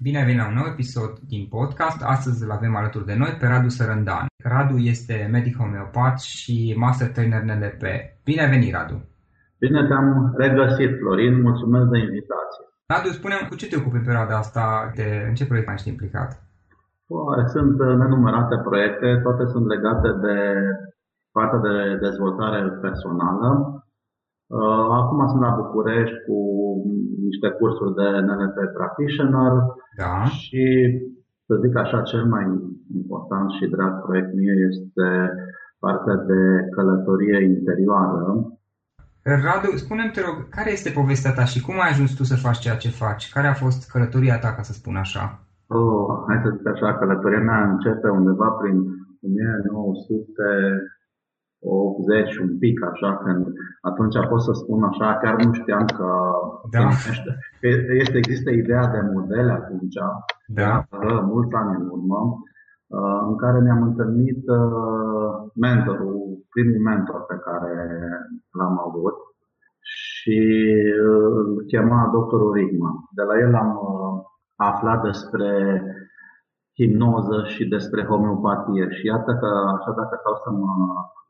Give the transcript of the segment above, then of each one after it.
Bine ai venit la un nou episod din podcast. Astăzi îl avem alături de noi pe Radu Sărândan. Radu este medic homeopat și master trainer NLP. Bine ai venit, Radu! Bine te-am regăsit, Florin. Mulțumesc de invitație. Radu, spune cu ce te ocupi în perioada asta? De, în ce proiect mai ești implicat? Sunt nenumărate proiecte, toate sunt legate de partea de dezvoltare personală. Uh, acum sunt la București cu niște cursuri de NLP Practitioner da. și, să zic așa, cel mai important și drag proiect mie este partea de călătorie interioară. Radu, spune-mi, te rog, care este povestea ta și cum ai ajuns tu să faci ceea ce faci? Care a fost călătoria ta, ca să spun așa? Oh, hai să zic așa, călătoria mea începe undeva prin 1900 80 un pic, așa, când atunci pot să spun așa, chiar nu știam că da. este, există ideea de modele atunci, da. mulți ani în urmă, uh, în care ne-am întâlnit uh, mentorul, primul mentor pe care l-am avut și uh, îl chema doctorul Rigman. De la el am aflat despre hipnoză și despre homeopatie. Și iată că, așa dacă stau să mă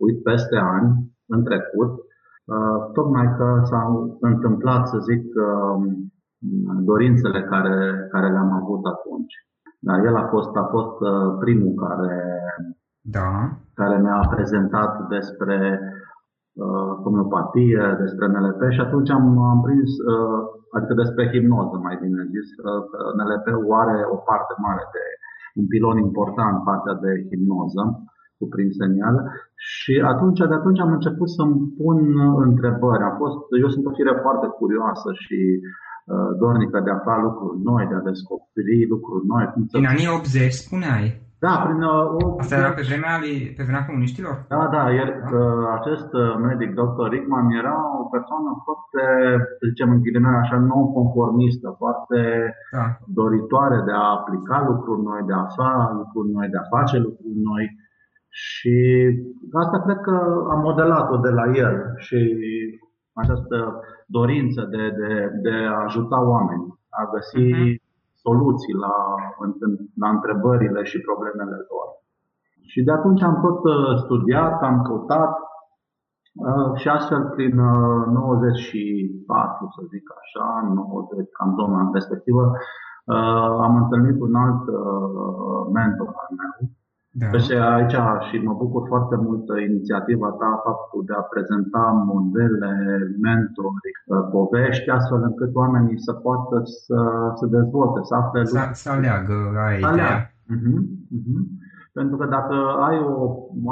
uit peste ani, în trecut, uh, tocmai că s-au întâmplat, să zic, um, dorințele care, care le-am avut atunci. Da, el a fost, a fost uh, primul care, da. care mi-a prezentat despre uh, homeopatie, despre NLP și atunci am, am prins, uh, adică despre hipnoză mai bine zis, uh, că NLP-ul are o parte mare de un pilon important, partea de hipnoză cuprinsă în el și atunci, de atunci am început să-mi pun întrebări. Am fost, eu sunt o fire foarte curioasă și uh, dornică de a afla lucruri noi, de a descoperi lucruri noi. În anii 80 spuneai. Da, prin uh, o... Asta era pe vremea, pe vremea comuniștilor? Da, da, iar, da. Uh, acest uh, medic, dr. Rickman, era o persoană foarte, să zicem în ghilimele așa, non-conformistă, foarte da. doritoare de a aplica lucruri noi, de a afla lucruri noi, de a face lucruri noi. Și asta cred că am modelat-o de la el și această dorință de, de, de a ajuta oameni, a găsi uh-huh soluții la, la întrebările și problemele lor. Și de atunci am tot uh, studiat, am căutat uh, și astfel prin 94, uh, să zic așa, 90, cam zona respectivă, am întâlnit un alt mentor al meu, da. Și aici și mă bucur foarte mult inițiativa ta, faptul de a prezenta modele, mentori, povești, astfel încât oamenii să poată să se dezvolte, să afle Să, să aleagă la ideea. Uh-huh, uh-huh. Pentru că dacă ai, o,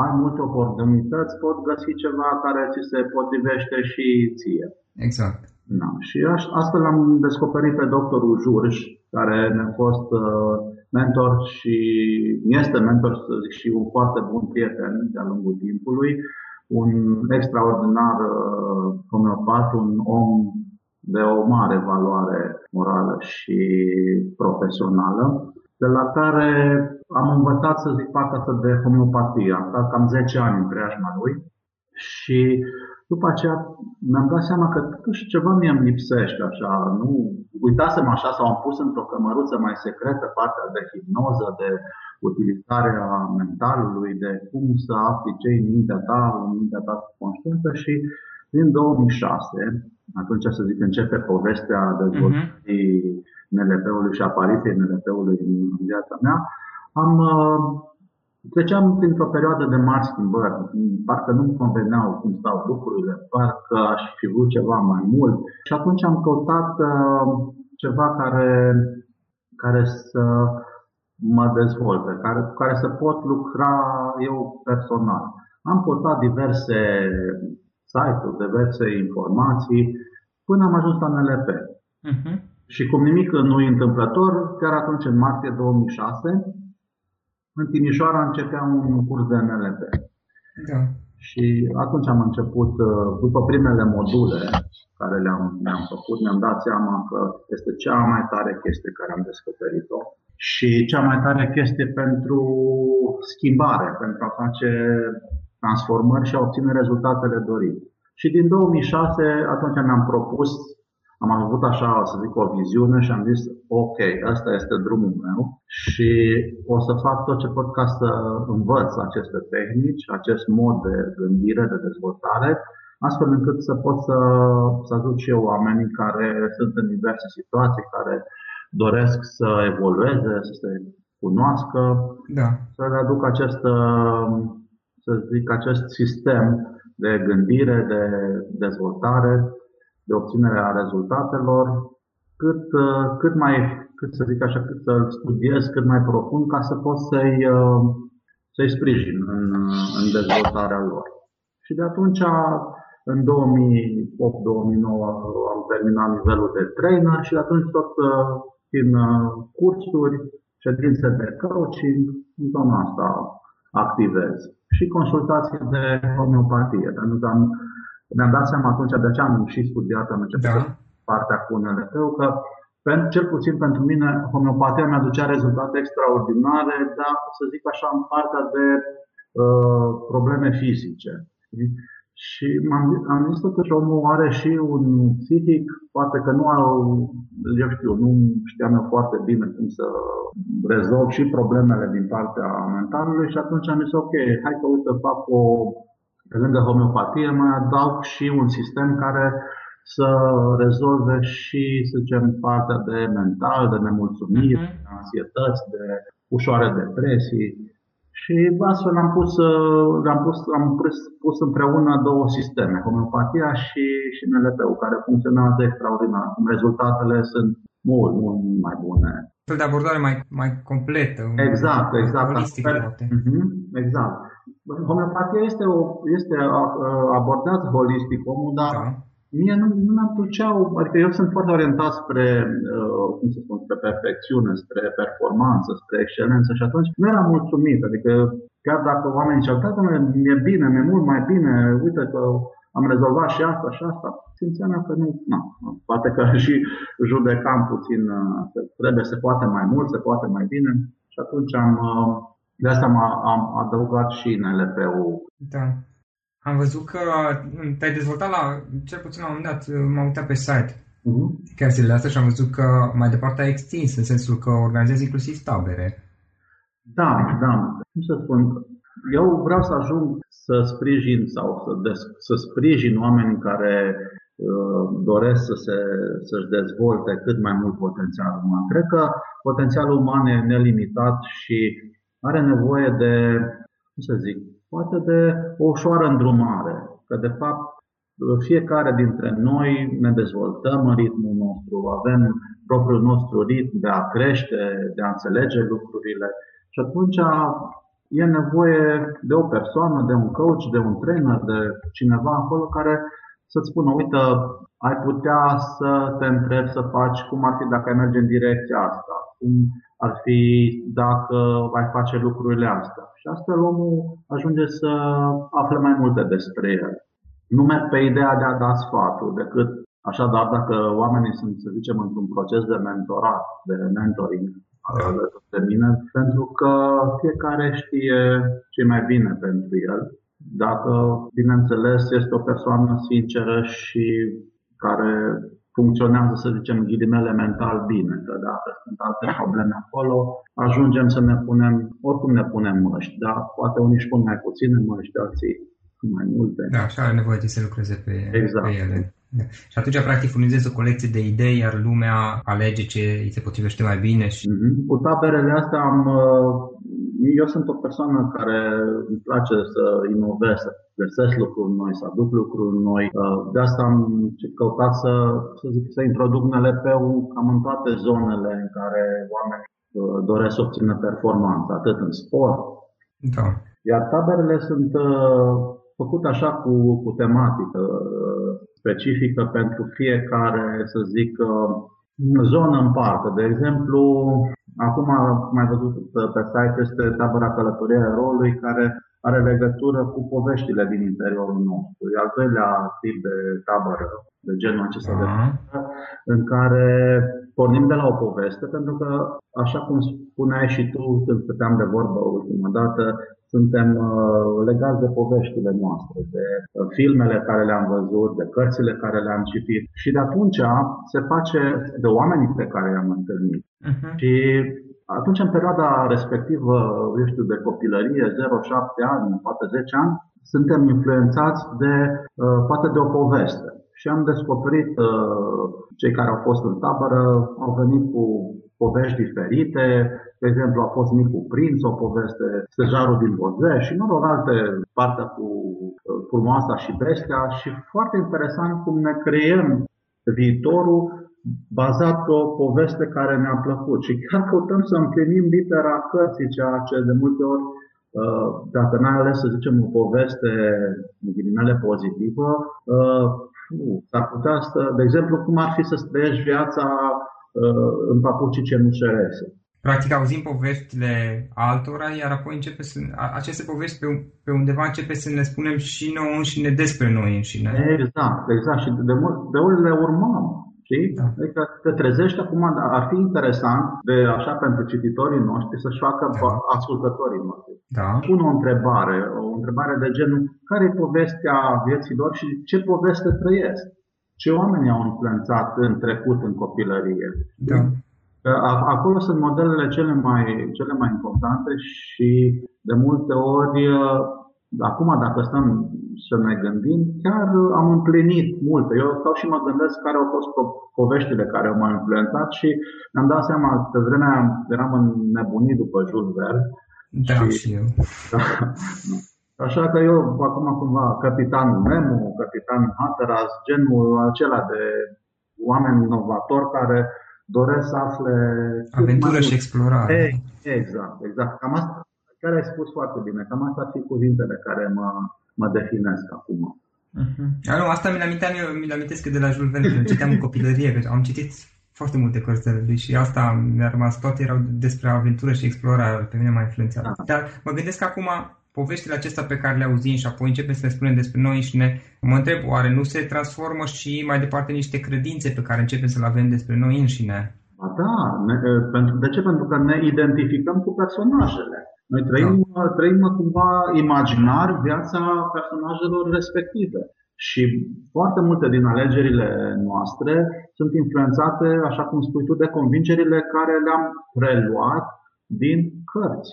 ai multe oportunități, pot găsi ceva care ți se potrivește și ție. Exact. Da. Și astfel am descoperit pe doctorul Jurș, care ne-a fost uh, mentor și este mentor, să zic, și un foarte bun prieten de-a lungul timpului, un extraordinar uh, homeopat, un om de o mare valoare morală și profesională, de la care am învățat, să zic, partea asta de homeopatie. Am stat cam 10 ani în preajma lui și după aceea mi-am dat seama că totuși ceva mie îmi lipsește așa, nu uitasem așa sau am pus într-o cămăruță mai secretă partea de hipnoză, de utilizarea mentalului, de cum să afli ce în mintea ta, în mintea ta conștientă și din 2006, atunci să zic începe povestea dezvoltării uh-huh. NLP-ului și apariției NLP-ului în viața mea, am uh, Treceam printr-o perioadă de mari schimbări, parcă nu-mi conveneau cum stau lucrurile, parcă aș fi vrut ceva mai mult și atunci am căutat uh, ceva care, care să mă dezvolte, care, cu care să pot lucra eu personal. Am căutat diverse site-uri, diverse informații, până am ajuns la NLP. Uh-huh. Mhm. Și cum nimic nu e întâmplător, chiar atunci, în martie 2006, în Timișoara începea un curs de NLP. Da. Și atunci am început, uh, după primele module care le-am, le-am făcut, mi-am dat seama că este cea mai tare chestie care am descoperit-o și cea mai tare chestie pentru schimbare, pentru a face transformări și a obține rezultatele dorite. Și din 2006, atunci mi-am propus am avut așa, să zic, o viziune și am zis, ok, asta este drumul meu și o să fac tot ce pot ca să învăț aceste tehnici, acest mod de gândire, de dezvoltare, astfel încât să pot să, să ajut și eu oamenii care sunt în diverse situații, care doresc să evolueze, să se cunoască, da. să le aduc acest, să zic, acest sistem de gândire, de dezvoltare, de obținere a rezultatelor, cât, uh, cât mai, cât să zic așa, cât să studiez cât mai profund ca să pot să-i, uh, să-i sprijin în, în dezvoltarea lor. Și de atunci, în 2008-2009, am terminat nivelul de trainer și de atunci tot prin uh, cursuri, ședințe de coaching, în zona asta activez. Și consultații de homeopatie, pentru că am mi-am dat seama atunci, de aceea am și studiat, am început da. partea cu nlp că pentru, cel puțin pentru mine, homeopatia mi-aducea rezultate extraordinare, dar, să zic așa, în partea de uh, probleme fizice. Și m-am, am zis totuși omul are și un psihic, poate că nu au, eu știu, nu știam eu foarte bine cum să rezolv și problemele din partea mentalului și atunci am zis ok, hai că uite fac o, pe lângă homeopatie mai adaug și un sistem care să rezolve și, să zicem, partea de mental, de nemulțumiri, uh-huh. de ansietăți, de ușoare depresii. Și astfel am pus, am pus, am pus, pus împreună două sisteme, homeopatia și, și NLP-ul, care funcționează extraordinar. Rezultatele sunt mult, mult mai bune. Un fel de abordare mai, mai completă. Exact, exact. Holistică, uh-huh, exact. Homeopatia este, o, este abordat holistic omul, dar da mie nu, nu mi-am plăceau, adică eu sunt foarte orientat spre, uh, cum să spun, spre perfecțiune, spre performanță, spre excelență și atunci nu eram mulțumit, adică chiar dacă oamenii ziceau, da, mi-e bine, mi-e mult mai bine, uite că am rezolvat și asta și asta, simțeam că nu, nu, poate că și judecam puțin, uh, că trebuie, se poate mai mult, se poate mai bine și atunci am, uh, de asta am, am adăugat și NLP-ul. Da. Am văzut că mm, te-ai dezvoltat la, cel puțin la un moment dat, m-am uitat pe site uh-huh. chiar zilele astea și am văzut că mai departe ai extins, în sensul că organizezi inclusiv tabere. Da, da. Cum să spun, eu vreau să ajung să sprijin sau să, des- să sprijin oamenii care uh, doresc să se, să-și dezvolte cât mai mult potențial uman. Cred că potențialul uman e nelimitat și are nevoie de, cum să zic, poate de o ușoară îndrumare, că de fapt fiecare dintre noi ne dezvoltăm în ritmul nostru, avem propriul nostru ritm de a crește, de a înțelege lucrurile și atunci e nevoie de o persoană, de un coach, de un trainer, de cineva acolo care să-ți spună, uite, ai putea să te întrebi să faci cum ar fi dacă ai merge în direcția asta, cum ar fi dacă ai face lucrurile astea. Și astfel omul ajunge să afle mai multe despre el. Nu merg pe ideea de a da sfatul, decât așadar dacă oamenii sunt, să zicem, într-un proces de mentorat, de mentoring, de mine, pentru că fiecare știe ce mai bine pentru el. Dacă, bineînțeles, este o persoană sinceră și care funcționează, să zicem, ghilimele mental bine, că dacă sunt alte probleme acolo, ajungem să ne punem, oricum ne punem măști, dar poate unii își pun mai puține măști, alții mai multe. Da, așa are nevoie de să lucreze pe, exact. pe ele. Da. Și atunci, practic, furnizezi o colecție de idei, iar lumea alege ce îi se potrivește mai bine. Și... Mm-hmm. Cu taberele astea am, uh, eu sunt o persoană care îmi place să inovez, să găsesc lucruri noi, să aduc lucruri noi. Uh, de asta am căutat să, să, zic, să introduc NLP-ul cam în toate zonele în care oamenii uh, doresc să obțină performanță, atât în sport. Da. Iar taberele sunt făcute așa cu, cu tematică specifică pentru fiecare, să zic, zonă în parte. De exemplu, acum am mai văzut pe site este tabăra călătoria eroului care are legătură cu poveștile din interiorul nostru. E al doilea tip de tabără de genul acesta uh-huh. de în care pornim de la o poveste, pentru că, așa cum spuneai și tu când stăteam de vorbă ultima dată, suntem uh, legați de poveștile noastre, de uh, filmele care le-am văzut, de cărțile care le-am citit. Și de atunci se face de oamenii pe care i-am întâlnit. Uh-huh. Și atunci, în perioada respectivă, eu știu, de copilărie, 0-7 ani, poate 10 ani, suntem influențați de, uh, poate de o poveste. Și am descoperit, cei care au fost în tabără, au venit cu povești diferite, de exemplu, a fost Micul Prinț, o poveste, Stejarul din Bozea și, mă rog, alte, partea cu uh, frumoasa și bestia și foarte interesant cum ne creăm viitorul bazat pe o poveste care ne-a plăcut. Și chiar căutăm să împlinim litera cărții, ceea ce de multe ori uh, dacă n-ai ales să zicem o poveste în ghilimele pozitivă, uh, s-ar putea să, de exemplu, cum ar fi să trăiești viața în papucii cenușerese. Practic auzim poveștile altora, iar apoi începe să, aceste povești pe, pe undeva începe să ne spunem și nouă înșine despre noi înșine. Exact, exact. Și de, de ori le urmăm. Știi? Da. Adică te trezești acum, ar fi interesant de așa pentru cititorii noștri să-și facă da. ascultătorii noștri. Da. Pun o întrebare, o întrebare de genul care e povestea vieții lor și ce poveste trăiesc? Ce oameni au influențat în trecut, în copilărie? Da. Acolo sunt modelele cele mai, cele mai importante și de multe ori, acum dacă stăm să ne gândim, chiar am împlinit multe. Eu stau și mă gândesc care au fost poveștile care au mai influențat și mi-am dat seama, pe vremea eram nebunit după Jules Verne. Da, și, și eu. Da, Așa că eu, acum cumva, capitanul Nemo, capitanul Hatteras, genul acela de oameni inovatori care doresc să afle... Aventură și explorare. Ei, exact, exact. Cam asta, care ai spus foarte bine, cam asta ar fi cuvintele care mă, mă definesc acum. Uh-huh. nu, asta mi-l aminteam eu, mi-l amintesc de la Jules Verne, citeam în copilărie, că am citit foarte multe cărți de lui și asta mi-a rămas, toate erau despre aventură și explorare, pe mine m-a influențat. Da. Dar mă gândesc că acum poveștile acestea pe care le auzim și apoi începem să le spunem despre noi și ne mă întreb, oare nu se transformă și mai departe niște credințe pe care începem să le avem despre noi înșine? Ba da, ne, de ce? Pentru că ne identificăm cu personajele. Noi trăim, da. trăim cumva imaginar viața personajelor respective. Și foarte multe din alegerile noastre sunt influențate, așa cum spui tu, de convingerile care le-am preluat din cărți.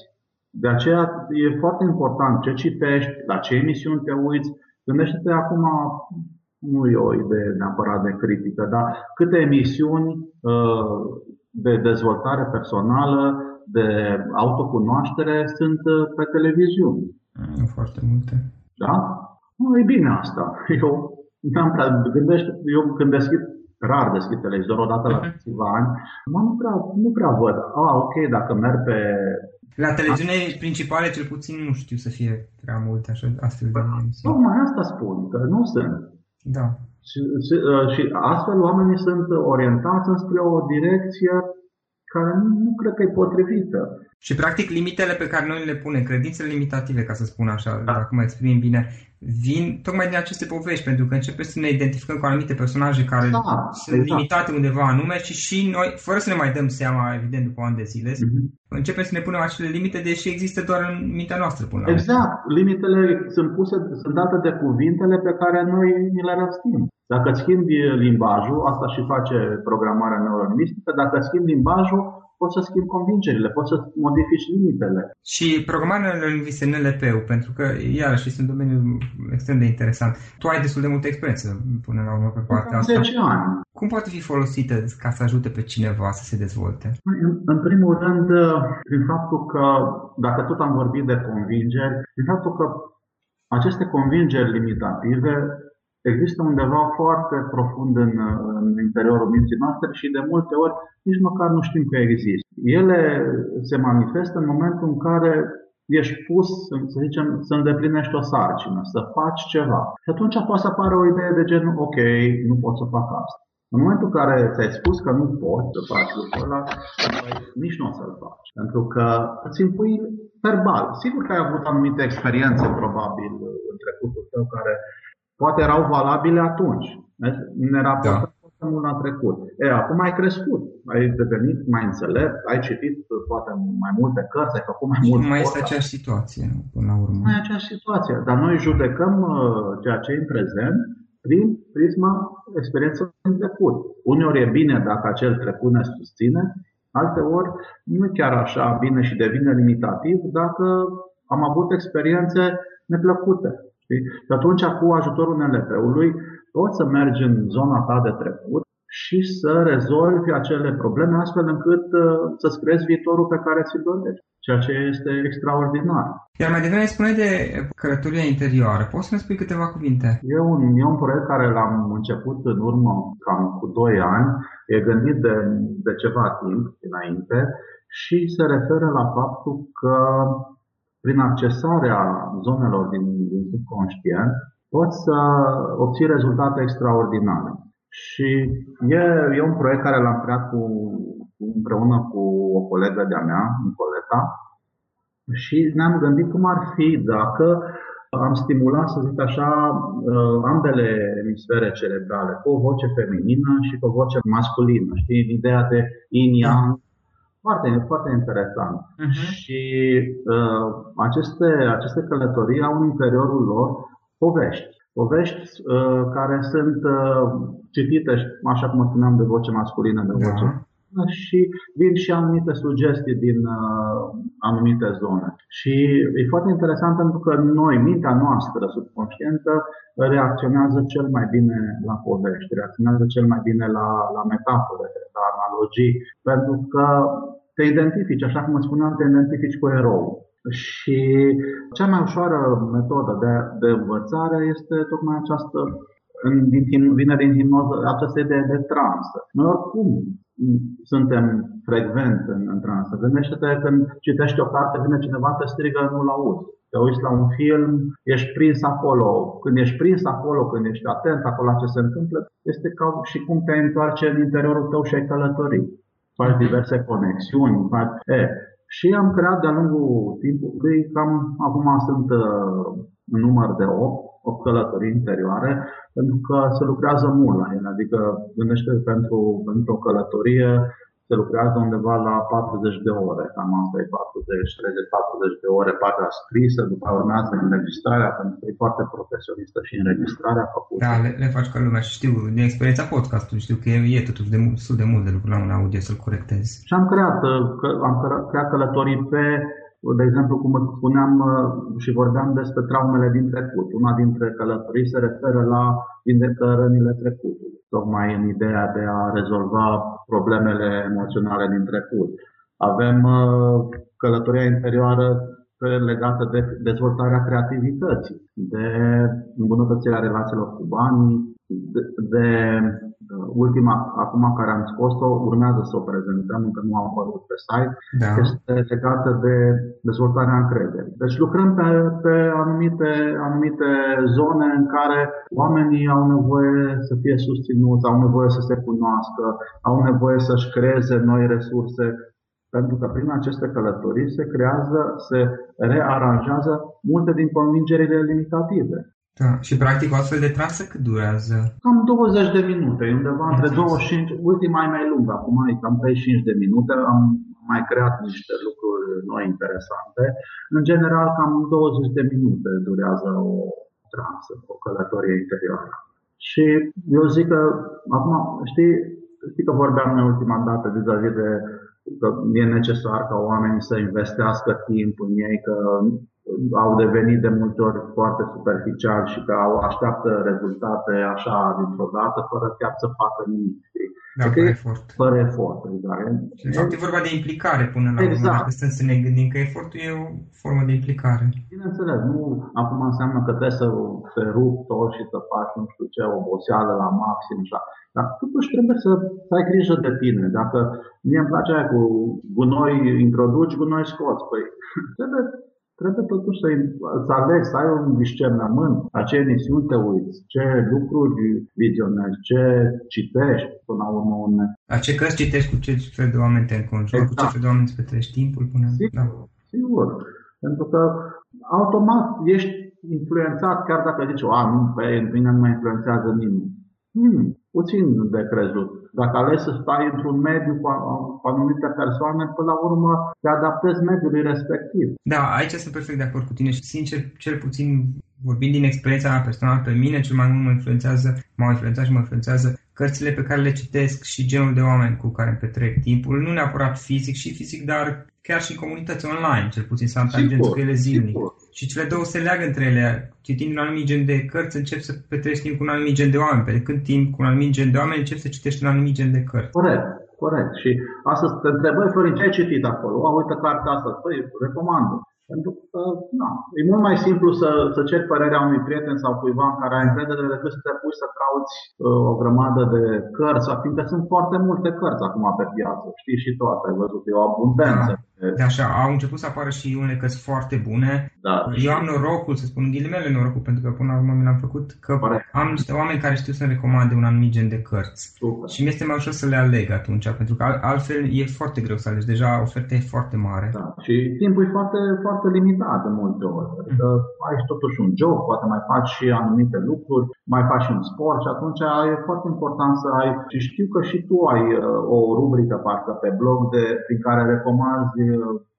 De aceea e foarte important ce citești, la ce emisiuni te uiți. Gândește-te acum, nu e o idee neapărat de critică, dar câte emisiuni uh, de dezvoltare personală de autocunoaștere sunt uh, pe televiziune. Mm, foarte multe. Da? Nu, e bine asta. Eu, am prea, gândește, eu când deschid, rar deschid televizorul odată la mhm. câțiva ani, mă, nu, prea, nu prea văd. Ah, ok, dacă merg pe... La televiziune principale, cel puțin, nu știu să fie prea multe așa, astfel de emisiuni. Tocmai asta spun, că nu sunt. Da. Și, și, uh, și astfel oamenii sunt orientați înspre o direcție care nu, nu cred că e potrivită. Și practic limitele pe care noi le punem, credințele limitative, ca să spun așa, da. dacă mă exprim bine, vin tocmai din aceste povești, pentru că începem să ne identificăm cu anumite personaje care da, sunt exact. limitate undeva anume și și noi, fără să ne mai dăm seama, evident, după ani de zile, mm-hmm. începem să ne punem acele limite, deși există doar în mintea noastră până la Exact. Limitele sunt puse, sunt date de cuvintele pe care noi ni le răstim. Dacă schimbi limbajul, asta și face programarea neurolingvistică, dacă schimbi limbajul, poți să schimbi convingerile, poți să modifici limitele. Și programarea neurolingvistică NLP-ul, pentru că, iarăși, este un domeniu extrem de interesant. Tu ai destul de multă experiență până la urmă pe partea asta. 10 ani. Cum poate fi folosită ca să ajute pe cineva să se dezvolte? În, în primul rând, prin faptul că, dacă tot am vorbit de convingeri, prin faptul că aceste convingeri limitative există undeva foarte profund în, în interiorul minții noastre și de multe ori nici măcar nu știm că există. Ele se manifestă în momentul în care ești pus, să zicem, să îndeplinești o sarcină, să faci ceva. Și atunci poate să apară o idee de genul, ok, nu pot să fac asta. În momentul în care ți-ai spus că nu poți să faci lucrul ăla, nici nu o să-l faci. Pentru că îți impui verbal. Sigur că ai avut anumite experiențe, probabil, în trecutul tău, care poate erau valabile atunci. Ne raportăm da. foarte mult la trecut. E, acum ai crescut, ai devenit mai înțelept, ai citit poate mai multe cărți, ai făcut mai și mult. mai este aceeași situație, până la urmă. Mai aceeași situație. Dar noi judecăm uh, ceea ce e în prezent prin prisma experienței în trecut. Uneori e bine dacă acel trecut ne susține, alteori nu e chiar așa bine și devine limitativ dacă am avut experiențe neplăcute. Știi? Și atunci, cu ajutorul NLP-ului, poți să mergi în zona ta de trecut și să rezolvi acele probleme astfel încât uh, să-ți creezi viitorul pe care ți-l dorești, ceea ce este extraordinar. Iar mai devreme spune de călătoria interioară. Poți să-mi spui câteva cuvinte? E un, e un proiect care l-am început în urmă cam cu 2 ani. E gândit de, de ceva timp înainte și se referă la faptul că prin accesarea zonelor din, din subconștient, poți să obții rezultate extraordinare. Și e, e un proiect care l-am creat cu, împreună cu o colegă de-a mea, Nicoleta, și ne-am gândit cum ar fi dacă am stimulat, să zic așa, uh, ambele emisfere cerebrale, cu o voce feminină și cu o voce masculină. Știi, ideea de yin-yang, foarte, foarte interesant. Uh-huh. Și uh, aceste, aceste călătorii au în interiorul lor povești. Povești uh, care sunt uh, citite, așa cum spuneam, de voce masculină, de voce da și vin și anumite sugestii din uh, anumite zone. Și e foarte interesant pentru că noi, mintea noastră subconștientă, reacționează cel mai bine la povești, reacționează cel mai bine la, la metafore, la analogii, pentru că te identifici, așa cum spuneam, te identifici cu erou. Și cea mai ușoară metodă de, de învățare este tocmai această din, vine din hipnoză această idee de transă. Noi oricum suntem frecvent în, în transă. Gândește-te când citești o carte, vine cineva, te strigă, nu-l auzi. Te uiți la un film, ești prins acolo. Când ești prins acolo, când ești atent acolo la ce se întâmplă, este ca și cum te întoarce în interiorul tău și ai călătorit. Faci diverse conexiuni. Faci... E, și am creat de-a lungul timpului, cam acum sunt uh, în număr de 8, 8 călătorii interioare, pentru că se lucrează mult la ele. Adică gândește pentru, pentru o călătorie se lucrează undeva la 40 de ore, cam asta e 40, 30, 40 de ore partea scrisă, după urmează înregistrarea, pentru că e foarte profesionistă și înregistrarea făcută. Da, le, le faci ca lumea și știu, din experiența podcastului, știu că e, e totuși de, destul de mult de lucru la un audio să-l corectezi. Și am creat, am creat călătorii pe de exemplu, cum spuneam uh, și vorbeam despre traumele din trecut. Una dintre călătorii se referă la vindecă rănile trecutului, tocmai în ideea de a rezolva problemele emoționale din trecut. Avem uh, călătoria interioară legată de dezvoltarea creativității, de îmbunătățirea relațiilor cu banii, de, de Uh, ultima, acum care am scos-o, urmează să o prezentăm, încă nu a apărut pe site, da. este legată de dezvoltarea încrederii. Deci lucrăm pe, pe anumite, anumite zone în care oamenii au nevoie să fie susținuți, au nevoie să se cunoască, au nevoie să-și creeze noi resurse, pentru că prin aceste călătorii se creează, se rearanjează multe din convingerile limitative. Da. Și practic o astfel de trasă cât durează? Cam 20 de minute, undeva între 25, ultima e mai lungă, acum e cam 35 de minute, am mai creat niște lucruri noi interesante. În general, cam 20 de minute durează o trasă, o călătorie interioară. Și eu zic că, acum, știi, știi că vorbeam noi ultima dată vis-a-vis de că e necesar ca oamenii să investească timp în ei, că au devenit de multe ori foarte superficiali și că au așteaptă rezultate așa dintr-o dată, fără chiar să facă nimic. Da, fără efort. Fără efort, exact. De fapt, e vorba de implicare până la exact. urmă, dacă stăm să ne gândim că efortul e o formă de implicare. Bineînțeles, nu acum înseamnă că trebuie să te rup tot și să faci nu știu ce, oboseală la maxim, așa. Dar totuși trebuie să, să ai grijă de tine. Dacă mie îmi place aia cu gunoi introduci, gunoi scoți. Păi trebuie trebuie totuși să, să alegi, să ai un discernământ la ce emisiuni te uiți, ce lucruri vizionezi, ce citești până la urmă. Une. La ce cărți citești, cu ce fel de oameni te înconjuri, exact. cu ce exact. fel de oameni îți petrești timpul până... Sigur, da. sigur. Pentru că automat ești influențat, chiar dacă zici, a, nu, pe mine nu mă influențează nimeni. Hmm, puțin de crezut. Dacă alegi să stai într-un mediu cu, anumite persoane, până la urmă te adaptezi mediului respectiv. Da, aici sunt perfect de acord cu tine și sincer, cel puțin vorbind din experiența mea personală, pe mine cel mai mult mă influențează, m-au influențat și mă influențează cărțile pe care le citesc și genul de oameni cu care îmi petrec timpul, nu neapărat fizic și fizic, dar chiar și în comunități online, cel puțin să am tangență cu ele zilnic. Sigur. Și cele două se leagă între ele. Citind un anumit gen de cărți, încep să petreci timp cu un anumit gen de oameni. Pe când timp cu un anumit gen de oameni, încep să citești un anumit gen de cărți. Corect, corect. Și asta te întrebări, Florin, ce ai citit acolo? A, uite cartea asta, păi, recomandă. Pentru că, na, e mult mai simplu să, să ceri părerea unui prieten sau cuiva în care ai încredere decât să te pui să cauți uh, o grămadă de cărți, fiindcă sunt foarte multe cărți acum pe piață. Știi și toate, ai văzut, e o abundență. Da. De așa, au început să apară și unele cărți foarte bune. Da. Eu am norocul, să spun ghilimele norocul, pentru că până la urmă mi l-am făcut, că Pare. am niște oameni care știu să-mi recomande un anumit gen de cărți. Super. Și mi-este mai ușor să le aleg atunci, pentru că altfel e foarte greu să alegi. Deja oferta e foarte mare. Da. Și timpul e foarte, foarte foarte limitat de multe ori. Adică ai totuși un job, poate mai faci și anumite lucruri, mai faci un sport și atunci e foarte important să ai. Și știu că și tu ai uh, o rubrică parcă pe blog de, prin care recomanzi uh, Uh,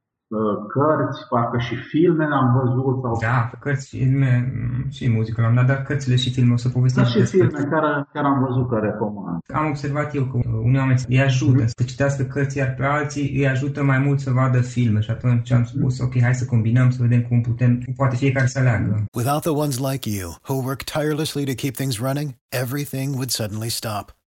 cărți, parcă și filme am văzut. Sau... Da, cărți, filme și muzică am dat, dar cărțile și filme o să povestim. Da, și filme care, care am văzut că recomand. Am observat eu că unii oameni îi ajută mm-hmm. să citească cărți, iar pe alții îi ajută mai mult să vadă filme și atunci am spus, ok, hai să combinăm, să vedem cum putem, poate fiecare să aleagă. Without the ones like you, who work tirelessly to keep things running, everything would suddenly stop.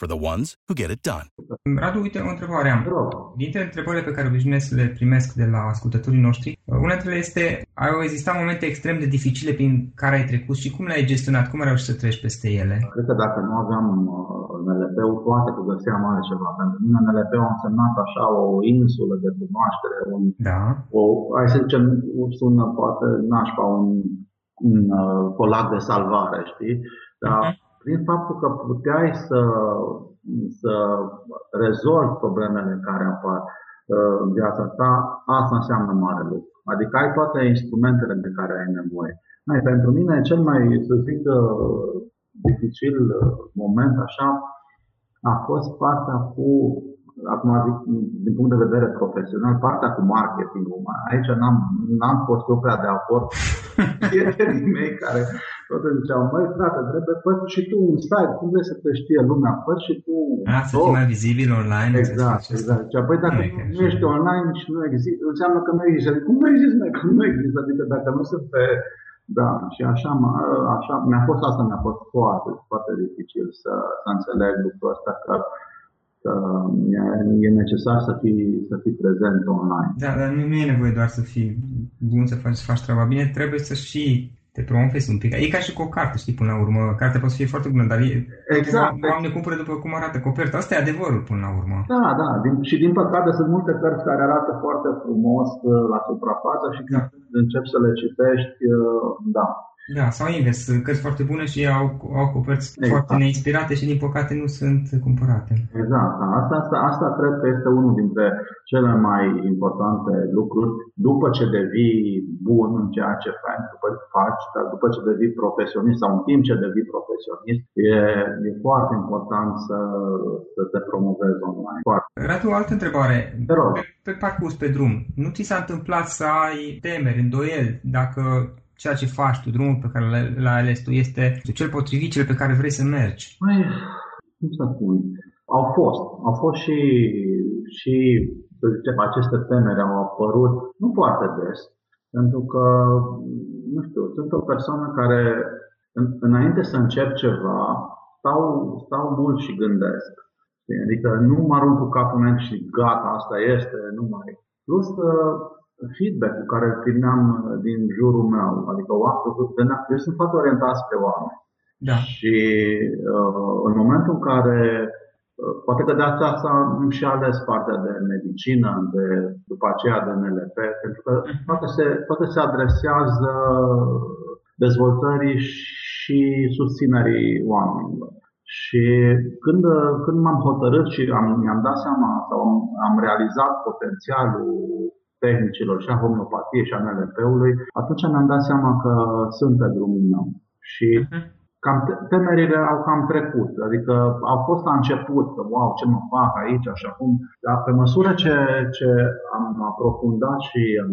for the ones who get it done. Radu, uite o întrebare am. Dintre întrebările pe care obișnuiesc să le primesc de la ascultătorii noștri, una dintre ele este, au existat momente extrem de dificile prin care ai trecut și cum le-ai gestionat, cum ai reușit să treci peste ele? Cred că dacă nu aveam uh, NLP-ul, poate că găseam altceva. Pentru mine NLP-ul a însemnat așa o insulă de cunoaștere, un, da. o, hai să zicem, sună poate nașpa un, un uh, colac de salvare, știi? Dar uh-huh prin faptul că puteai să, să rezolvi problemele care apar uh, în viața ta, asta înseamnă mare lucru. Adică ai toate instrumentele de care ai nevoie. Mai, pentru mine cel mai, să zic, uh, dificil uh, moment așa a fost partea cu acum zic, din punct de vedere profesional, partea cu marketingul. Aici n-am, n-am fost eu prea de acord prietenii mei care tot ziceau, măi frate, trebuie fă și tu un site, cum vrei să te știe lumea, fă și tu A, să fii mai vizibil online. Exact, exact. Cea, păi dacă nu, nu ești online și nu există, înseamnă că nu există. Adică, cum nu există, că nu există, adică dacă nu sunt pe da, și așa, așa mi-a fost asta, mi-a fost foarte, foarte dificil să, să înțeleg lucrul ăsta, că că e necesar să fii, să fii prezent online. Da, dar nu, nu e nevoie doar să fii bun, să faci, să faci treaba bine, trebuie să și te promovezi un pic. E ca și cu o carte, știi, până la urmă. Cartea poate să fie foarte bună, dar e, exact. oamenii cumpără după cum arată coperta. Asta e adevărul până la urmă. Da, da. Din, și din păcate sunt multe cărți care arată foarte frumos uh, la suprafață și când da. începi să le citești, uh, da, da, sau invers, cărți foarte bune și au, au coperți exact. foarte neinspirate și din păcate nu sunt cumpărate. Exact, da. asta, asta, asta cred că este unul dintre cele mai importante lucruri după ce devii bun în ceea ce faci, după ce faci, dar după ce devii profesionist sau în timp ce devii profesionist, e, e foarte important să, să te promovezi online. Foarte. Radu, o altă întrebare. Pe, pe parcurs, pe drum, nu ți s-a întâmplat să ai temeri, îndoieli, dacă ceea ce faci tu, drumul pe care l-ai ales tu, este cel potrivit, cel pe care vrei să mergi? Mai, cum să spun, au fost. Au fost și, și să zicem, aceste temeri au apărut nu foarte des, pentru că, nu știu, sunt o persoană care, în, înainte să încep ceva, stau, stau mult și gândesc. Adică nu mă arunc cu capul meu și gata, asta este, nu mai. Plus feedback-ul care îl primeam uh, din jurul meu. Adică eu sunt foarte orientați pe oameni. Da. Și uh, în momentul în care uh, Poate că de asta am și ales partea de medicină, de, după aceea de NLP, pentru că mhm. toate se, toate se adresează dezvoltării și susținerii oamenilor. Și când, când m-am hotărât și am, mi-am dat seama sau am, am realizat potențialul tehnicilor și a homeopatiei și a NLP-ului, atunci mi-am dat seama că sunt pe drumul meu. Și mhm. cam temerile au cam trecut. Adică au fost la început, că wow, ce mă fac aici și acum. Dar pe măsură ce, ce am aprofundat și am,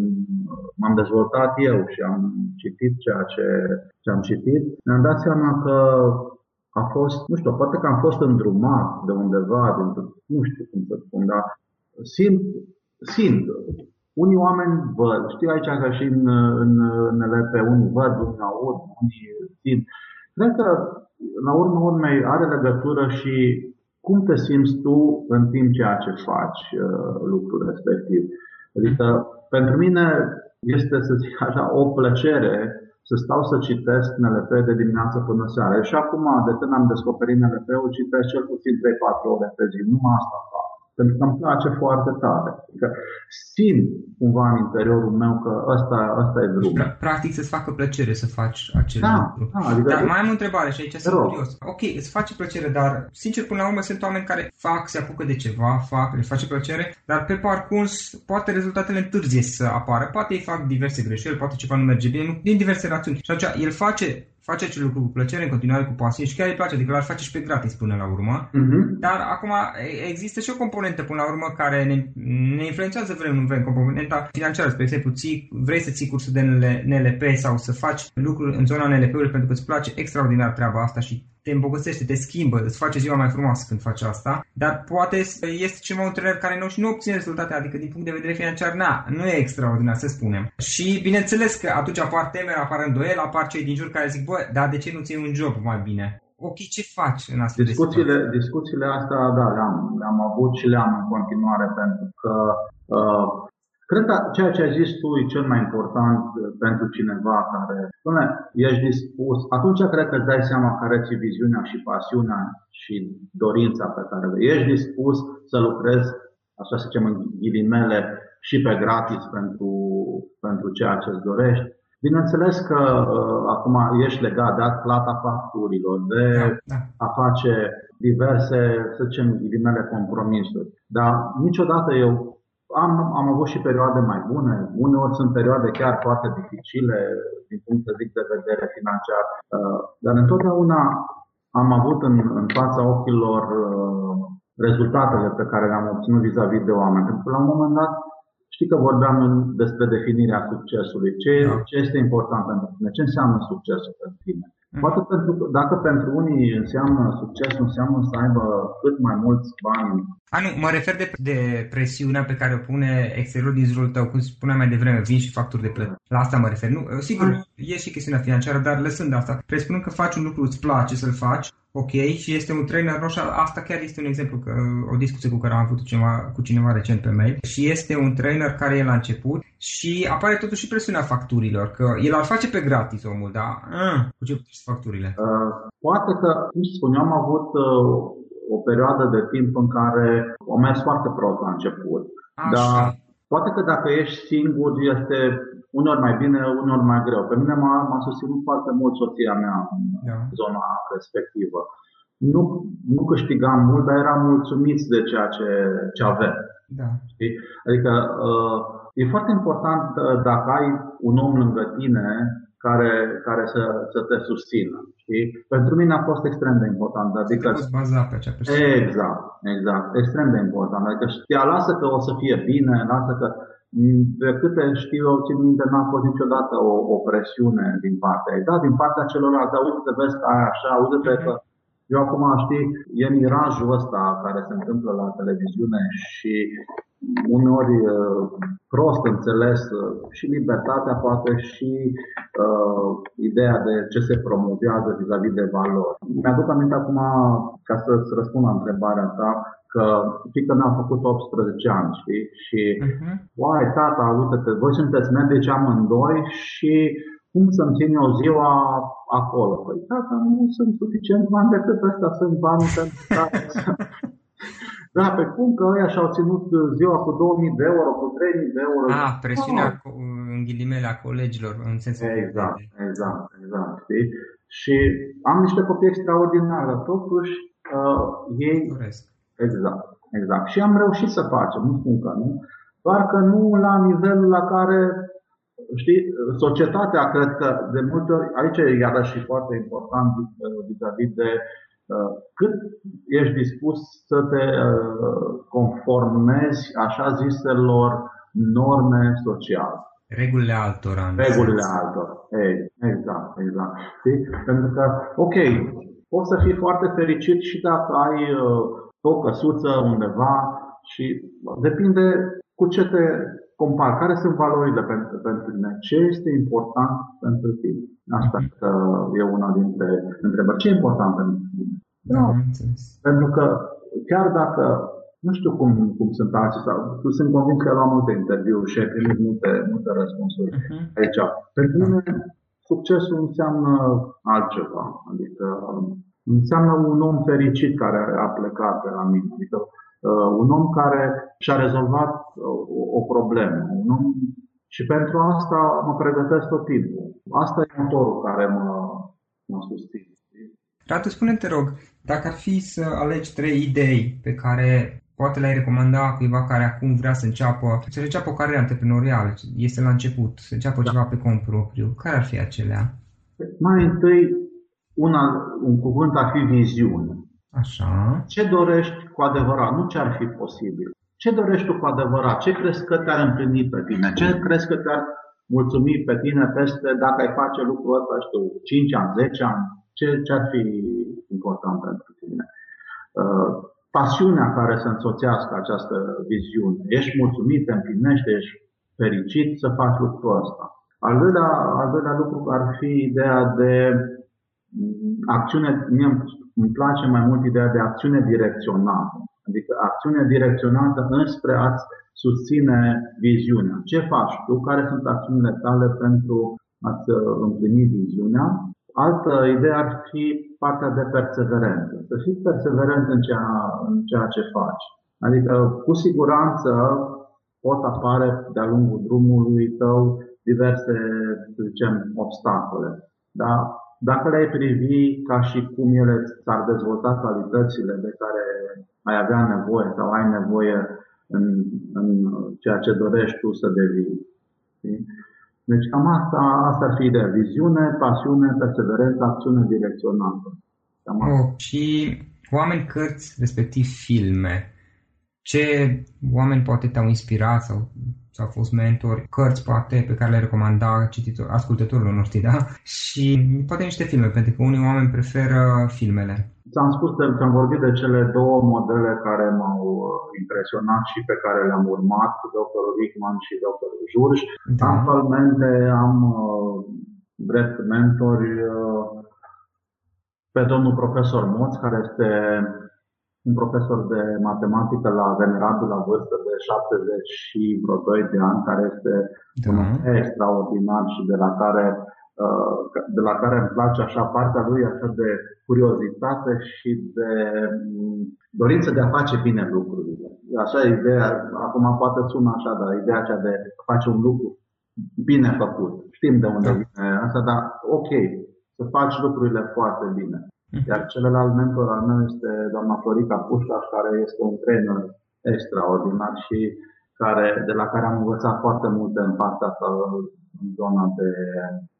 m-am dezvoltat eu și am citit ceea ce, ce am citit, mi-am dat seama că a fost, nu știu, poate că am fost îndrumat de undeva, de, nu știu cum să spun, dar simt, simt unii oameni văd, știu aici că și în, în, în LP, unii văd, unii aud, unii simt. Cred că, la urmă urmei, are legătură și cum te simți tu în timp ceea ce faci uh, lucrul respectiv. Adică, pentru mine este, să zic așa, o plăcere să stau să citesc NLP de dimineață până seara. Și acum, de când am descoperit NLP-ul, citesc cel puțin 3-4 ore pe zi. Numai asta fac pentru că îmi place foarte tare. Adică simt cumva în interiorul meu că ăsta, ăsta e drumul. Da, practic să-ți facă plăcere să faci acel da, lucru. Da, adică dar mai am o întrebare și aici sunt curios. Ok, îți face plăcere, dar sincer până la urmă sunt oameni care fac, se apucă de ceva, fac, le face plăcere, dar pe parcurs poate rezultatele întârzie să apară. Poate ei fac diverse greșeli, poate ceva nu merge bine, din diverse rațiuni. Și atunci el face face acel lucru cu plăcere, în continuare cu pasiune și chiar îi place, adică l-ar face și pe gratis până la urmă. Uh-huh. Dar acum există și o componentă până la urmă care ne, ne influențează, vrem, nu vrem, componenta financiară. Spre exemplu, ții, vrei să ții cursul de NLP sau să faci lucruri în zona NLP-ului pentru că îți place extraordinar treaba asta și te îmbogățește, te schimbă, îți face ziua mai frumoasă când faci asta, dar poate este ceva un trainer care nu, și nu obține rezultate, adică din punct de vedere financiar, na, nu e extraordinar, să spunem. Și bineînțeles că atunci apar temeri, apar îndoieli, apar cei din jur care zic, bă, dar de ce nu ții un job mai bine? Ok, ce faci în astfel discuțiile, de Discuțiile astea, da, le-am, le-am avut și le-am în continuare, pentru că uh, Cred că ceea ce ai zis tu e cel mai important uh, pentru cineva care, spune, ești dispus, atunci cred că îți dai seama care ți viziunea și pasiunea și dorința pe care le ești dispus să lucrezi, așa să zicem în ghilimele, și pe gratis pentru, pentru ceea ce îți dorești. Bineînțeles că uh, acum ești legat de plata facturilor, de da, da. a face diverse, să zicem, ghilimele compromisuri. Dar niciodată eu am, am avut și perioade mai bune, uneori sunt perioade chiar foarte dificile din punct de zic de vedere financiar, uh, dar întotdeauna am avut în, în fața ochilor uh, rezultatele pe care le-am obținut vis-a-vis de oameni. Pentru că la un moment dat Știi că vorbeam despre definirea succesului. Ce, da. ce este important pentru tine? Ce înseamnă succesul pentru tine? Mm. Poate pentru, dacă pentru unii înseamnă succes, înseamnă să aibă cât mai mulți bani. A, nu, mă refer de, de presiunea pe care o pune exteriorul din jurul tău, cum spuneam mai devreme, vin și facturi de plătă. La asta mă refer. Nu, sigur, mm. e și chestiunea financiară, dar lăsând asta, presupunând că faci un lucru, îți place să-l faci, ok, și este un trainer roșu, asta chiar este un exemplu, că, o discuție cu care am avut cineva, cu cineva recent pe mail, și este un trainer care e la început și apare totuși presiunea facturilor, că el ar face pe gratis omul, dar uh, cu ce facturile? Uh, poate că, cum spun, eu am avut uh, o perioadă de timp în care am mers foarte prost la început. Așa. Dar poate că dacă ești singur este uneori mai bine, uneori mai greu. Pe mine m-a, m-a susținut foarte mult soția mea în da. zona respectivă. Nu, nu câștigam mult, dar eram mulțumiți de ceea ce, ce avem. Da. Știi? Adică uh, e foarte important uh, dacă ai un om lângă tine care, care să, să te susțină. Știi? Pentru mine a fost extrem de important. Adică, să baza pe acea persoană. Exact, exact. Extrem de important. Adică știa, lasă că o să fie bine, lasă că de câte știu eu, țin minte, n-a fost niciodată o, o presiune din partea ei. Da, din partea celorlalți, da, uite, vezi că ai așa, uite că eu acum, știi, e mirajul ăsta care se întâmplă la televiziune și uneori uh, prost înțeles uh, și libertatea, poate și uh, ideea de ce se promovează vis-a-vis de valori. Mi-aduc aminte acum, ca să-ți răspund la întrebarea ta, că fică mi-a făcut 18 ani, știi? Și, uh-huh. uai, tata, uite-te, voi sunteți medici amândoi și cum să-mi țin eu ziua acolo? Păi, tata, nu sunt suficient bani decât ăsta, sunt bani pentru tata. Da, pe cum că ăia și-au ținut ziua cu 2000 de euro, cu 3000 de euro. Ah, presiunea ah. în ghilimele a colegilor, în sensul Exact, de... exact, exact, știi? Și am niște copii extraordinari, dar totuși uh, ei... Doresc. Exact, exact. Și am reușit să facem, nu spun că nu, doar că nu la nivelul la care Știi, societatea, cred că de multe ori, aici e iarăși foarte important vis-a-vis de uh, cât ești dispus să te uh, conformezi așa ziselor norme sociale. Regulile altora. Regulile altora. Ei, exact, exact. Știi? Pentru că, ok, poți să fii foarte fericit și dacă ai uh, o căsuță undeva și depinde cu ce te compar, care sunt valorile pentru, pentru tine, ce este important pentru tine. Asta mm-hmm. e una dintre întrebări. Ce e important pentru tine? Da, no. Pentru că chiar dacă nu știu cum, cum sunt alții sau tu sunt convins că luat multe interviuri și ai primit multe, multe răspunsuri uh-huh. aici. Pentru mine succesul înseamnă altceva. Adică înseamnă un om fericit care a plecat de la mine. Adică uh, un om care și-a rezolvat uh, o, o problemă. Un om... Și pentru asta mă pregătesc tot timpul. Asta e motorul care mă, mă susține. Radu, spune te rog, dacă ar fi să alegi trei idei pe care poate le-ai recomanda cuiva care acum vrea să înceapă, să înceapă o carieră antreprenorială, este la început, să înceapă da. ceva pe cont propriu, care ar fi acelea? Mai întâi, una, un cuvânt ar fi viziune. Așa. Ce dorești cu adevărat, nu ce ar fi posibil. Ce dorești tu cu adevărat? Ce crezi că te-ar împlini pe tine? Ce crezi că te-ar mulțumi pe tine peste dacă ai face lucrul ăsta, știu, 5 ani, 10 ani? Ce, ce ar fi important pentru tine? Uh, pasiunea care să însoțească această viziune. Ești mulțumit, te împlinește, ești fericit să faci lucrul ăsta. Al doilea, al doilea lucru ar fi ideea de mm, acțiune, mie îmi place mai mult ideea de acțiune direcționată. Adică acțiune direcționată înspre a-ți susține viziunea. Ce faci tu? Care sunt acțiunile tale pentru a-ți împlini viziunea? Altă idee ar fi partea de perseverență. Să fii perseverent în ceea, în ceea ce faci. Adică, cu siguranță, pot apare de-a lungul drumului tău diverse, să zicem, obstacole. Da? Dacă le-ai privi ca și cum ele ți-ar dezvolta calitățile de care ai avea nevoie sau ai nevoie în, în ceea ce dorești tu să devii. Deci cam asta, asta ar fi ideea. Viziune, pasiune, perseverență, acțiune direcționată. Cam asta. Oh, și oameni, cărți, respectiv filme. Ce oameni poate te-au inspirat sau sau fost mentori, cărți poate pe care le recomanda cititor, ascultătorilor noștri, da? Și poate niște filme, pentru că unii oameni preferă filmele. Ți-am spus că am vorbit de cele două modele care m-au uh, impresionat și pe care le-am urmat, Dr. Rickman și Dr. Jurj. Da. Actualmente am uh, drept mentori uh, pe domnul profesor Moț, care este un profesor de matematică la venerabil la vârstă de 70 și vreo 2 de ani, care este da. un extraordinar și de la care uh, de la care îmi place așa partea lui așa de curiozitate și de mm, dorință de a face bine lucrurile. Așa e ideea, acum poate sună așa, dar ideea aceea de a face un lucru bine făcut. Știm de unde da. vine asta, dar ok, să faci lucrurile foarte bine. Mhm. Iar celălalt mentor al meu este doamna Florica Pușcaș, care este un trainer extraordinar și care, de la care am învățat foarte multe în partea asta, în zona de,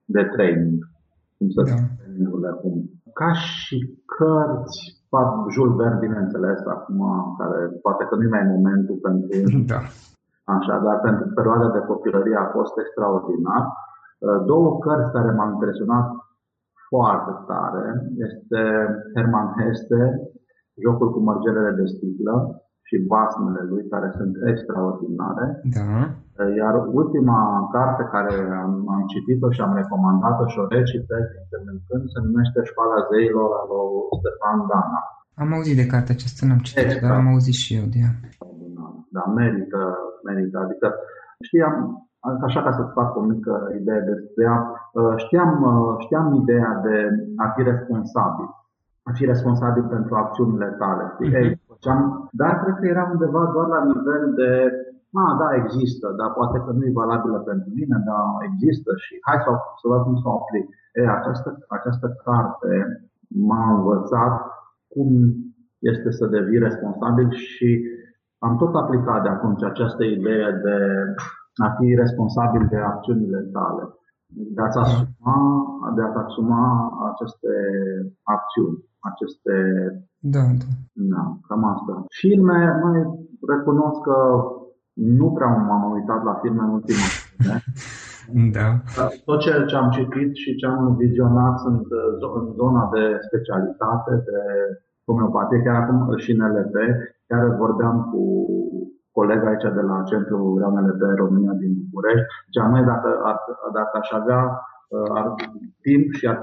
de training. Cum să da. trainingurile acum. Ca și cărți, Jules Verne, bineînțeles, acum, care poate că nu mai e momentul pentru da. Așa, dar pentru perioada de copilărie a fost extraordinar. Două cărți care m-au impresionat foarte tare este Herman Heste, Jocul cu mărgelele de sticlă și basmele lui, care sunt extraordinare. Da. Iar ultima carte care am, am citit-o și am recomandat-o și o recitesc când se numește Școala zeilor al lui Stefan Dana. Am auzit de cartea aceasta, n-am citit, Extra. dar am auzit și eu de ea. Da, merită, merită. Adică știam, Așa ca să-ți fac o mică idee despre ea, uh, știam, uh, știam ideea de a fi responsabil, a fi responsabil pentru acțiunile tale. Uh-huh. Dar cred că era undeva doar la nivel de a, da, există, dar poate că nu e valabilă pentru mine, dar există și hai să, să văd cum să o aplic. E, această, această carte m-a învățat cum este să devii responsabil și am tot aplicat de atunci această idee de a fi responsabil de acțiunile tale, de a-ți asuma, de a asuma aceste acțiuni, aceste... Da, da. Da, cam asta. Filme, mai recunosc că nu prea m-am uitat la filme în ultima Da. Tot ce, ce am citit și ce am vizionat sunt în zona de specialitate, de homeopatie, chiar acum și în LP, chiar vorbeam cu coleg aici de la Centrul RNLP România din București, zicea, mai dacă, dacă aș avea uh, ar, timp și ar,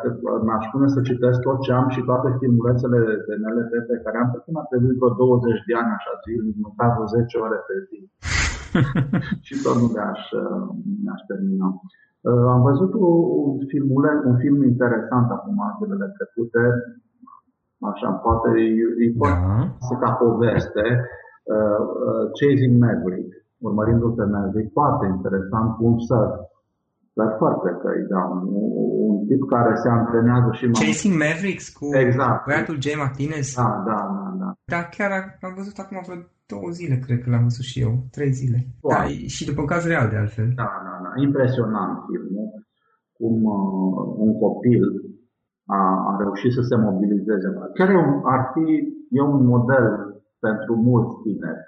m-aș pune să citesc tot ce am și toate filmulețele de NLP pe care am făcut, a trebuit vreo 20 de ani așa zilnic, măcar vreo 10 ore pe zi. și tot nu le-aș, le-aș termina. Uh, am văzut un, filmule, un film interesant acum zilele trecute, așa, poate e, e da. ca poveste, uh, uh, Chasing Maverick, urmărindu-l pe Maverick, foarte interesant, cum să dar foarte că da, un, un tip care se antrenează și mai... Chasing Mavericks cu exact. băiatul Jay Martinez? Da, da, da, da. Da, chiar am văzut acum vreo două zile, cred că l-am văzut și eu, trei zile. Da, și după un caz real, de altfel. Da, da, da. Impresionant filmul, cum uh, un copil a, a reușit să se mobilizeze. Chiar e un, ar fi e un model pentru mulți tineri.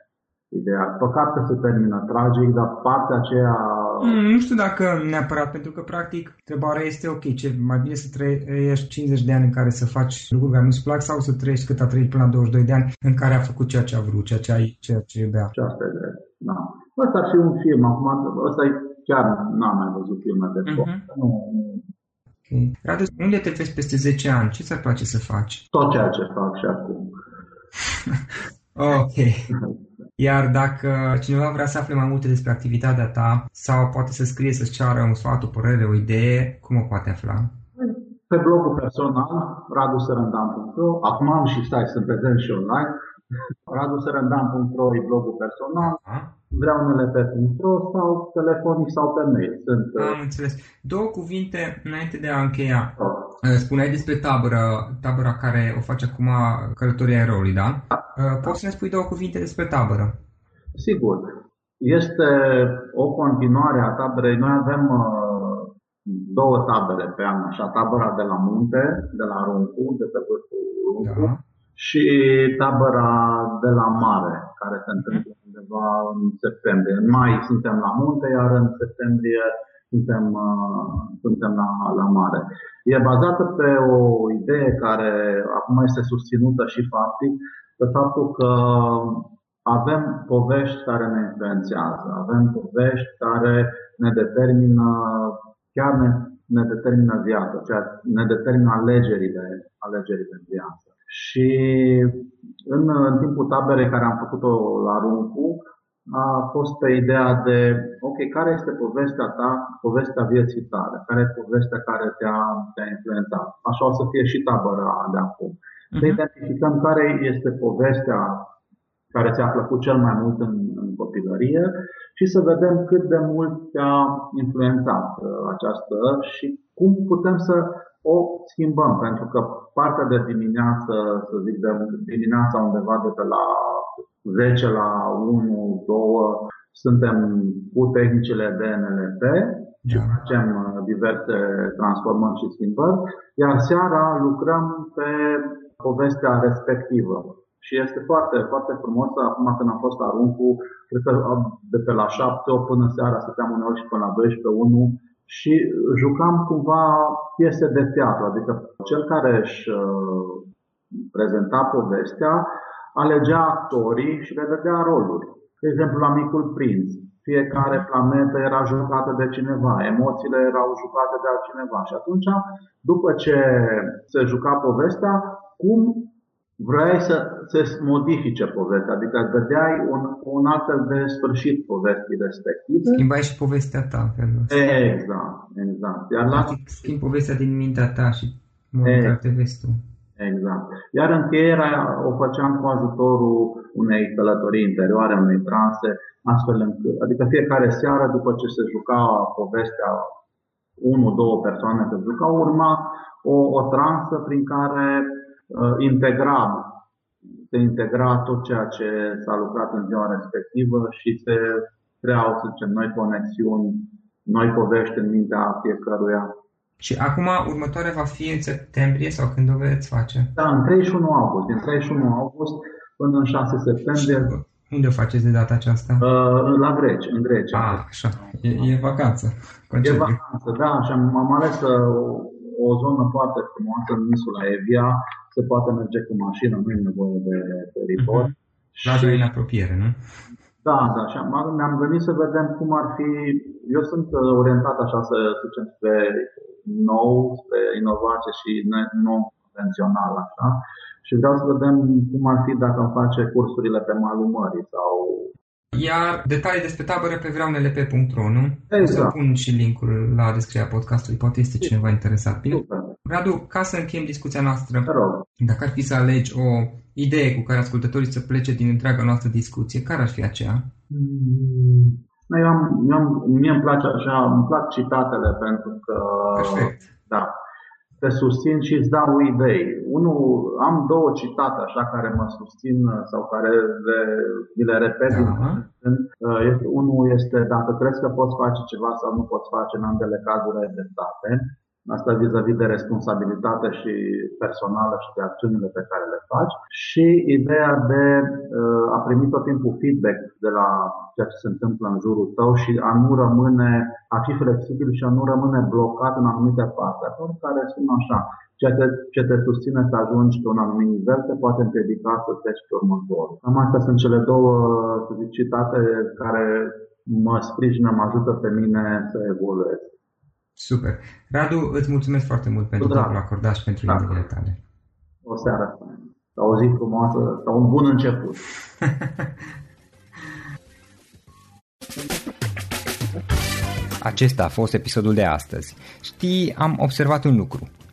Ideea, păcat că se termină tragic, dar partea aceea Mm, nu știu dacă neapărat, pentru că practic întrebarea este ok, ce mai bine să trăiești 50 de ani în care să faci lucruri care nu-ți plac sau să trăiești cât a trăit până la 22 de ani în care a făcut ceea ce a vrut, ceea ce, ai, ceea ce iubea. Și asta e drept, da. Asta ar fi un film, acum ăsta e chiar n-am mai văzut filme de uh-huh. nu, Okay. Radu, unde te vezi peste 10 ani? Ce ți-ar place să faci? Tot ceea ce fac și acum. ok. Iar dacă cineva vrea să afle mai multe despre activitatea ta sau poate să scrie să-ți ceară un sfat, o părere, o idee, cum o poate afla? Pe blogul personal, radusărândan.ro Acum am și stai, sunt prezent și online. radusărândan.ro e blogul personal. A? vreaunelp.ro sau telefonic sau pe mail. Sunt, am înțeles. Două cuvinte înainte de a încheia. Oh. Spuneai despre tabăra, tabăra care o face acum călătoria eroului, da? da? Poți să ne spui două cuvinte despre tabără? Sigur. Este o continuare a taberei. Noi avem uh, două tabere pe an, așa, tabăra de la munte, de la Runcu, de pe vârful Runcu, da. și tabăra de la mare, care se întâmplă mm. Undeva în septembrie. În mai suntem la munte, iar în septembrie suntem, uh, suntem la, la mare. E bazată pe o idee care acum este susținută și faptic, pe faptul că avem povești care ne influențează, avem povești care ne determină, chiar ne, ne determină viața, ceea ne determină alegerile, alegerile în viață. Și în, în timpul taberei care am făcut-o la Runcu, a fost pe ideea de, ok, care este povestea ta, povestea vieții tale, care este povestea care te-a, te-a influențat. Așa o să fie și tabăra de acum. Uh-huh. Să identificăm care este povestea care ți-a plăcut cel mai mult în, în copilărie și să vedem cât de mult te-a influențat uh, această și cum putem să o schimbăm, pentru că partea de dimineață, să zic, de dimineața undeva de pe la 10 la 1, 2, suntem cu tehnicile de NLP și da. facem uh, diverse transformări și schimbări, iar seara lucrăm pe povestea respectivă. Și este foarte, foarte frumos. Acum când am fost la Runcu, cred că de pe la 7 8 până seara stăteam uneori și până la 12 1 și jucam cumva piese de teatru. Adică cel care își uh, prezenta povestea alegea actorii și le dădea roluri. De exemplu, la Micul Prinț, fiecare planetă era jucată de cineva, emoțiile erau jucate de altcineva. Și atunci, după ce se juca povestea, cum vrei să se modifice povestea, adică vedeai un, un alt fel de sfârșit povestii respective. Schimbai și povestea ta pe Exact, exact. Iar la... Schimbi povestea din mintea ta și modul în care te vezi tu. Exact. Iar încheierea o făceam cu ajutorul unei călătorii interioare, unei transe, astfel încât, adică fiecare seară după ce se juca povestea, unu, două persoane se jucau, urma o, o transă prin care uh, integra, se integra tot ceea ce s-a lucrat în ziua respectivă și se creau, să zicem, noi conexiuni, noi povești în mintea fiecăruia. Și acum următoarea va fi în septembrie sau când o veți face? Da, în 31 august. Din 31 august până în 6 septembrie. Și unde o faceți de data aceasta? Uh, la Greci, în Grecia. Ah, așa. E, e vacanță. Concediu. E vacanță, da. Și am, am ales o, uh, o zonă foarte frumoasă în insula Evia. Se poate merge cu mașină, nu e nevoie de, de riport. Uh-huh. La și... în apropiere, nu? Da, da, și ne-am gândit să vedem cum ar fi. Eu sunt uh, orientat așa să zicem spre nou, spre inovație și non-convențional, așa. Și vreau să vedem cum ar fi dacă îmi face cursurile pe malul mării sau iar detalii despre tabără pe vreaunelepe.ro, nu? Exact. O să pun și linkul la descrierea podcastului, poate este cineva interesat. Bine? Super. Radu, ca să încheiem discuția noastră, dacă ar fi să alegi o idee cu care ascultătorii să plece din întreaga noastră discuție, care ar fi aceea? Mm, eu am, eu am, mie îmi place așa, îmi plac citatele pentru că... Perfect. Da te susțin și îți dau idei. Unul, am două citate așa care mă susțin sau care le, le repet. Uh-huh. Unul este dacă crezi că poți face ceva sau nu poți face, în ambele cazuri ai dreptate. Asta vis-a-vis de responsabilitate și personală și de acțiunile pe care le faci. Și ideea de uh, a primi tot timpul feedback de la ceea ce se întâmplă în jurul tău și a nu rămâne, a fi flexibil și a nu rămâne blocat în anumite părți care sunt așa. Ceea ce, ce te susține să ajungi pe un anumit nivel te poate împiedica să treci pe următorul. Cam astea sunt cele două, să zic, citate care mă sprijină, mă ajută pe mine să evoluez. Super. Radu, îți mulțumesc foarte mult pentru da. timpul acordat și pentru da. ideile tale. O seară Sau o zi frumoasă, sau un bun început. Acesta a fost episodul de astăzi. Știi, am observat un lucru.